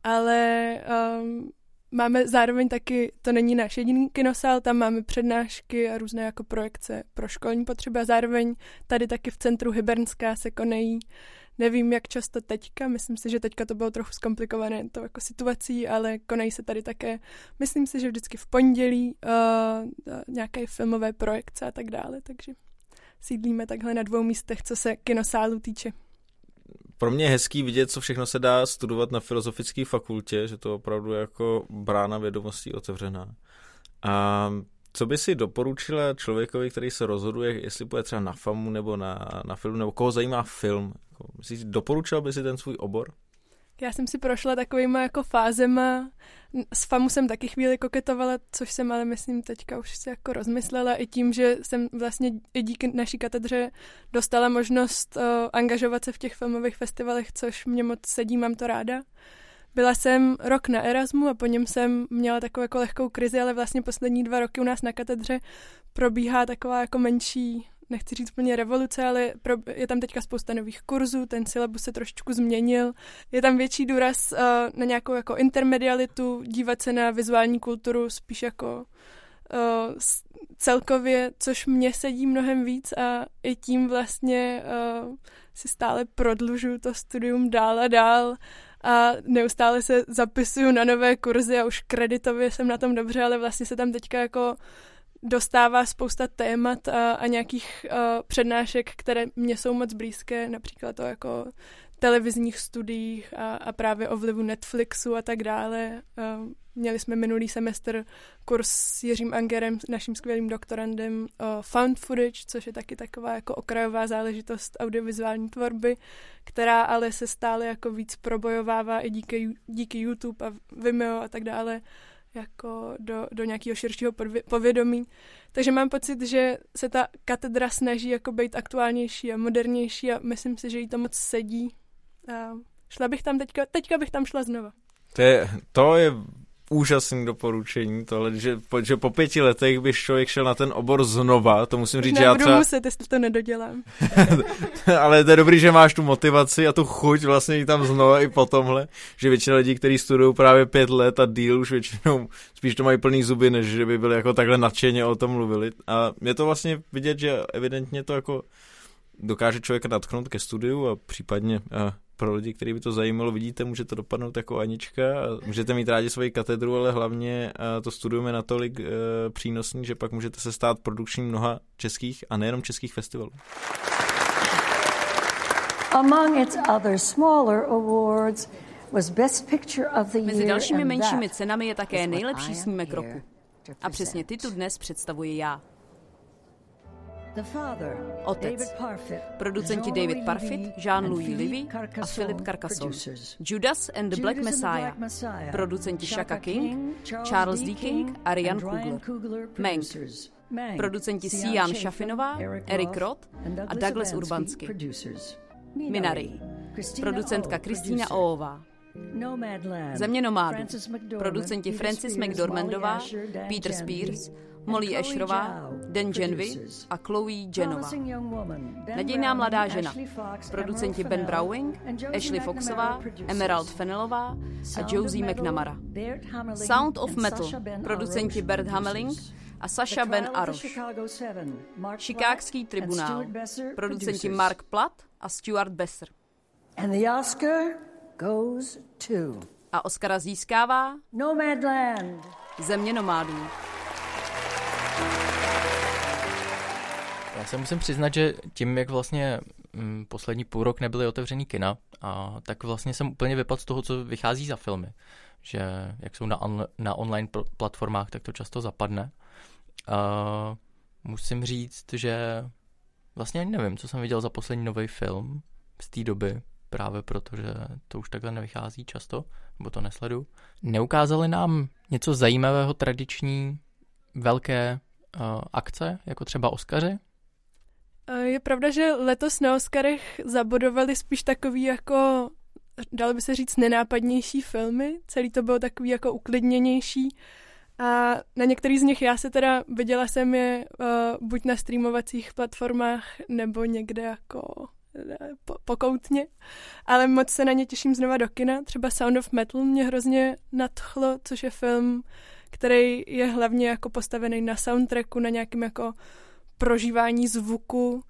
ale um, máme zároveň taky, to není náš jediný kinosál, tam máme přednášky a různé jako projekce pro školní potřeby a zároveň tady taky v centru Hybernská se konají Nevím, jak často teďka, myslím si, že teďka to bylo trochu zkomplikované to jako situací, ale konají se tady také, myslím si, že vždycky v pondělí uh, nějaké filmové projekce a tak dále, takže sídlíme takhle na dvou místech, co se kinosálu týče. Pro mě je hezký vidět, co všechno se dá studovat na filozofické fakultě, že to opravdu je jako brána vědomostí otevřená. A co by si doporučila člověkovi, který se rozhoduje, jestli bude třeba na FAMu nebo na, na film, nebo koho zajímá film? Jako, myslíš, doporučil by si ten svůj obor? Já jsem si prošla takovýma jako fázema. S FAMu jsem taky chvíli koketovala, což jsem ale myslím teďka už si jako rozmyslela i tím, že jsem vlastně i díky naší katedře dostala možnost uh, angažovat se v těch filmových festivalech, což mě moc sedí, mám to ráda. Byla jsem rok na Erasmu a po něm jsem měla takovou jako lehkou krizi, ale vlastně poslední dva roky u nás na katedře probíhá taková jako menší nechci říct úplně revoluce, ale je tam teďka spousta nových kurzů, ten syllabus se trošičku změnil. Je tam větší důraz uh, na nějakou jako intermedialitu, dívat se na vizuální kulturu spíš jako uh, celkově, což mě sedí mnohem víc a i tím vlastně uh, si stále prodlužuju to studium dál a dál a neustále se zapisuju na nové kurzy a už kreditově jsem na tom dobře, ale vlastně se tam teďka jako dostává spousta témat a, a nějakých uh, přednášek, které mě jsou moc blízké, například to jako televizních studiích a, a právě o vlivu Netflixu a tak dále. Uh, měli jsme minulý semestr kurz s Jiřím Angerem, naším skvělým doktorandem, o found footage, což je taky taková jako okrajová záležitost audiovizuální tvorby, která ale se stále jako víc probojovává i díky, díky YouTube a Vimeo a tak dále jako do, do nějakého širšího povědomí. Takže mám pocit, že se ta katedra snaží jako být aktuálnější a modernější a myslím si, že jí to moc sedí. A šla bych tam teďka, teďka bych tam šla znova. To je, to je úžasný doporučení tohle, že, že po pěti letech by člověk šel na ten obor znova, to musím říct, že já třeba... muset, jestli to nedodělám. Ale to je dobrý, že máš tu motivaci a tu chuť vlastně jít tam znova i po tomhle, že většina lidí, kteří studují právě pět let a díl už většinou spíš to mají plný zuby, než že by byli jako takhle nadšeně o tom mluvili. A je to vlastně vidět, že evidentně to jako dokáže člověka natknout ke studiu a případně a pro lidi, který by to zajímalo, vidíte, může to dopadnout jako Anička, můžete mít rádi svoji katedru, ale hlavně to studujeme natolik e, přínosný, že pak můžete se stát produkčním mnoha českých a nejenom českých festivalů. Among its other smaller awards was Best Picture of the Year Mezi dalšími menšími cenami je také nejlepší snímek roku. A přesně ty tu dnes představuji já. Otec. Producenti David Parfit, Jean-Louis Livy a Philip Carcassonne. Judas and the Black Messiah. Producenti Shaka King, Charles D. King a Ryan Coogler. Mank. Producenti Sian Šafinová, Eric Roth a Douglas Urbansky. Minari. Producentka Kristýna Oová. Země nomádů. Producenti Francis McDormandová, Peter Spears, Molly Asherová, Dan Genvy a Chloe Jenová. Nadějná mladá žena. Producenti Ben Browning, Ashley Foxová, Emerald Fennelová a Josie McNamara. Sound of Metal. Producenti Bert Hameling a Sasha Ben Aroš. Chicagský tribunál. Producenti Mark Platt a Stuart Besser. And the Oscar goes to... A Oscara získává Nomadland. Země nomádů. Já se musím přiznat, že tím, jak vlastně mm, poslední půl rok nebyly otevřený kina, a tak vlastně jsem úplně vypadl z toho, co vychází za filmy. Že jak jsou na, on, na online platformách, tak to často zapadne. A musím říct, že vlastně nevím, co jsem viděl za poslední nový film z té doby, právě protože to už takhle nevychází často, nebo to nesledu. Neukázali nám něco zajímavého, tradiční, velké akce, jako třeba Oscary, je pravda, že letos na Oscarech zabodovali spíš takový jako, dalo by se říct, nenápadnější filmy. Celý to bylo takový jako uklidněnější. A na některých z nich já se teda viděla jsem je uh, buď na streamovacích platformách, nebo někde jako uh, po, pokoutně, ale moc se na ně těším znova do kina. Třeba Sound of Metal mě hrozně nadchlo, což je film, který je hlavně jako postavený na soundtracku, na nějakým jako prožívání zvuku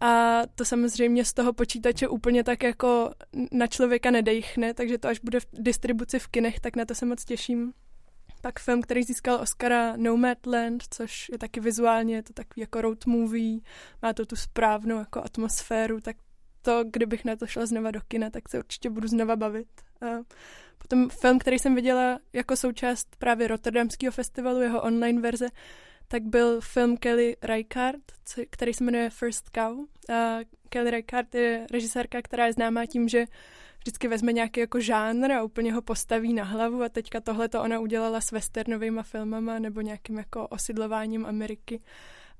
a to samozřejmě z toho počítače úplně tak jako na člověka nedejchne, takže to až bude v distribuci v kinech, tak na to se moc těším. Pak film, který získal Oscara Nomadland, což je taky vizuálně, je to takový jako road movie, má to tu správnou jako atmosféru, tak to, kdybych na to šla znova do kina, tak se určitě budu znova bavit. A potom film, který jsem viděla jako součást právě Rotterdamského festivalu, jeho online verze, tak byl film Kelly Reichardt, který se jmenuje First Cow. A Kelly Reichardt je režisérka, která je známá tím, že vždycky vezme nějaký jako žánr a úplně ho postaví na hlavu a teďka tohle to ona udělala s westernovými filmama nebo nějakým jako osidlováním Ameriky.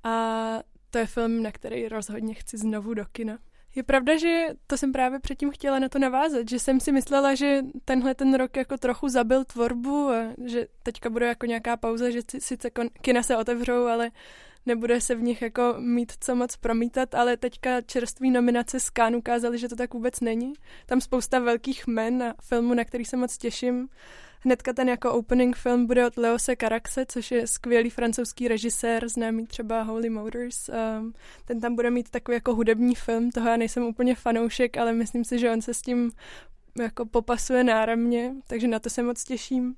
A to je film, na který rozhodně chci znovu do kina. Je pravda, že to jsem právě předtím chtěla na to navázat, že jsem si myslela, že tenhle ten rok jako trochu zabil tvorbu a že teďka bude jako nějaká pauza, že sice kina se otevřou, ale nebude se v nich jako mít co moc promítat, ale teďka čerství nominace z Cannes ukázaly, že to tak vůbec není. Tam spousta velkých men a filmů, na který se moc těším Hnedka ten jako opening film bude od Leose Caraxe, což je skvělý francouzský režisér, známý třeba Holy Motors. Um, ten tam bude mít takový jako hudební film, toho já nejsem úplně fanoušek, ale myslím si, že on se s tím jako popasuje náramně, takže na to se moc těším.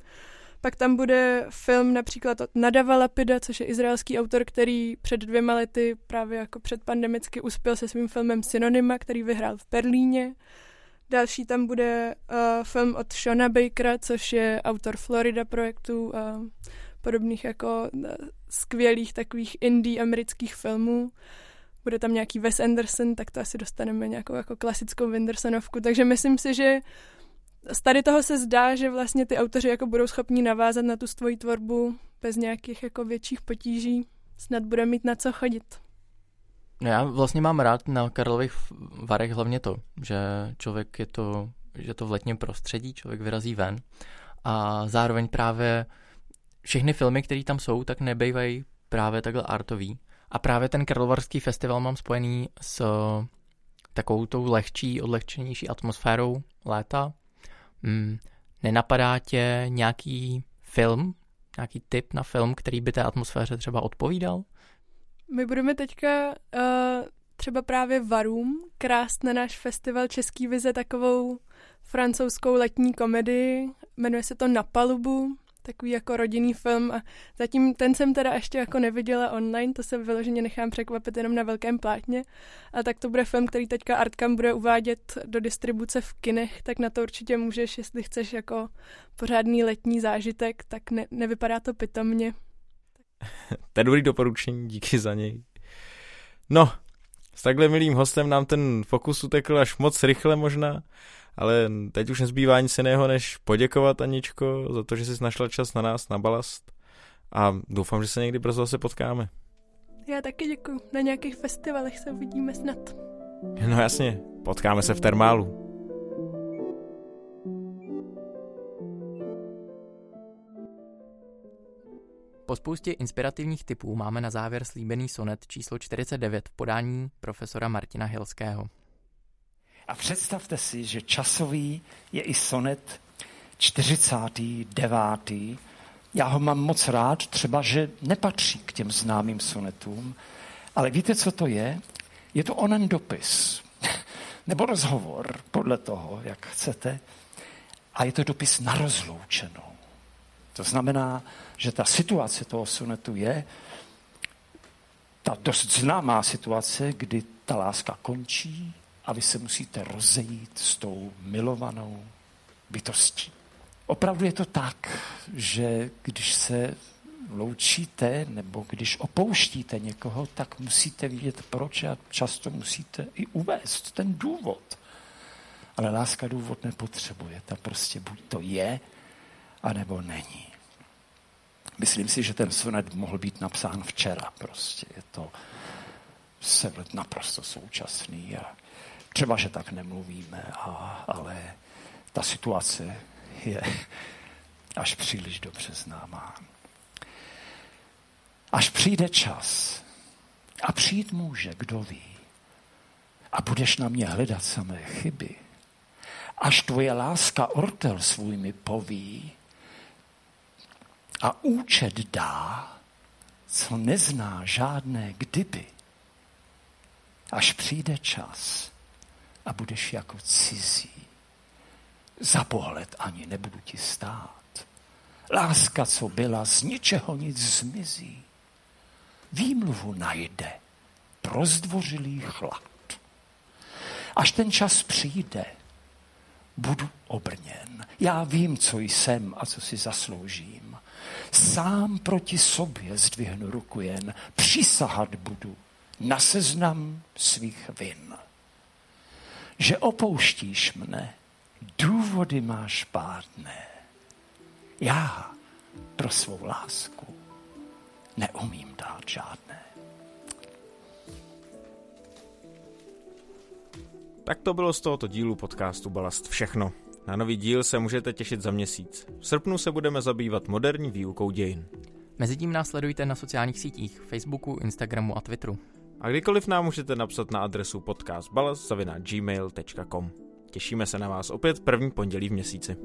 Pak tam bude film například od Nadava Lapida, což je izraelský autor, který před dvěma lety právě jako předpandemicky uspěl se svým filmem Synonyma, který vyhrál v Berlíně. Další tam bude uh, film od Shona Bakera, což je autor Florida projektu a podobných jako uh, skvělých takových indie amerických filmů. Bude tam nějaký Wes Anderson, tak to asi dostaneme nějakou jako klasickou Wendersonovku. Takže myslím si, že z tady toho se zdá, že vlastně ty autoři jako budou schopni navázat na tu svoji tvorbu bez nějakých jako větších potíží. Snad bude mít na co chodit. No já vlastně mám rád na Karlových varech hlavně to, že člověk je to, že to v letním prostředí, člověk vyrazí ven a zároveň právě všechny filmy, které tam jsou, tak nebejvají právě takhle artový. A právě ten Karlovarský festival mám spojený s takovou tou lehčí, odlehčenější atmosférou léta. Hmm, nenapadá tě nějaký film, nějaký tip na film, který by té atmosféře třeba odpovídal? My budeme teďka uh, třeba právě Varum krást na náš festival Český vize takovou francouzskou letní komedii. Jmenuje se to Na palubu, takový jako rodinný film a zatím ten jsem teda ještě jako neviděla online, to se vyloženě nechám překvapit jenom na velkém plátně. A tak to bude film, který teďka Artkam bude uvádět do distribuce v kinech, tak na to určitě můžeš, jestli chceš jako pořádný letní zážitek, tak ne, nevypadá to pitomně. To je dobrý doporučení, díky za něj. No, s takhle milým hostem nám ten fokus utekl až moc rychle možná, ale teď už nezbývá nic jiného, než poděkovat Aničko za to, že jsi našla čas na nás, na balast a doufám, že se někdy brzo zase potkáme. Já taky děkuji. Na nějakých festivalech se uvidíme snad. No jasně, potkáme se v termálu. Po spoustě inspirativních typů máme na závěr slíbený sonet číslo 49 v podání profesora Martina Hilského. A představte si, že časový je i sonet 49. Já ho mám moc rád, třeba, že nepatří k těm známým sonetům, ale víte, co to je? Je to onen dopis, nebo rozhovor, podle toho, jak chcete. A je to dopis na rozloučenou. To znamená, že ta situace toho sonetu je ta dost známá situace, kdy ta láska končí a vy se musíte rozejít s tou milovanou bytostí. Opravdu je to tak, že když se loučíte nebo když opouštíte někoho, tak musíte vidět proč a často musíte i uvést ten důvod. Ale láska důvod nepotřebuje, ta prostě buď to je, anebo není. Myslím si, že ten sonet mohl být napsán včera prostě. Je to selet naprosto současný a třeba, že tak nemluvíme, a, ale ta situace je až příliš dobře známá. Až přijde čas, a přijít může, kdo ví, a budeš na mě hledat samé chyby, až tvoje láska ortel svůj mi poví, a účet dá, co nezná žádné kdyby, až přijde čas a budeš jako cizí. Za pohled ani nebudu ti stát. Láska, co byla, z ničeho nic zmizí. Výmluvu najde prozdvořilý chlad. Až ten čas přijde, budu obrněn. Já vím, co jsem a co si zasloužím. Sám proti sobě zdvihnu ruku jen, přisahat budu na seznam svých vin. Že opouštíš mne, důvody máš pádné. Já pro svou lásku neumím dát žádné. Tak to bylo z tohoto dílu podcastu Balast všechno. Na nový díl se můžete těšit za měsíc. V srpnu se budeme zabývat moderní výukou dějin. Mezitím nás sledujte na sociálních sítích, Facebooku, Instagramu a Twitteru. A kdykoliv nám můžete napsat na adresu podcastbalast.gmail.com Těšíme se na vás opět první pondělí v měsíci.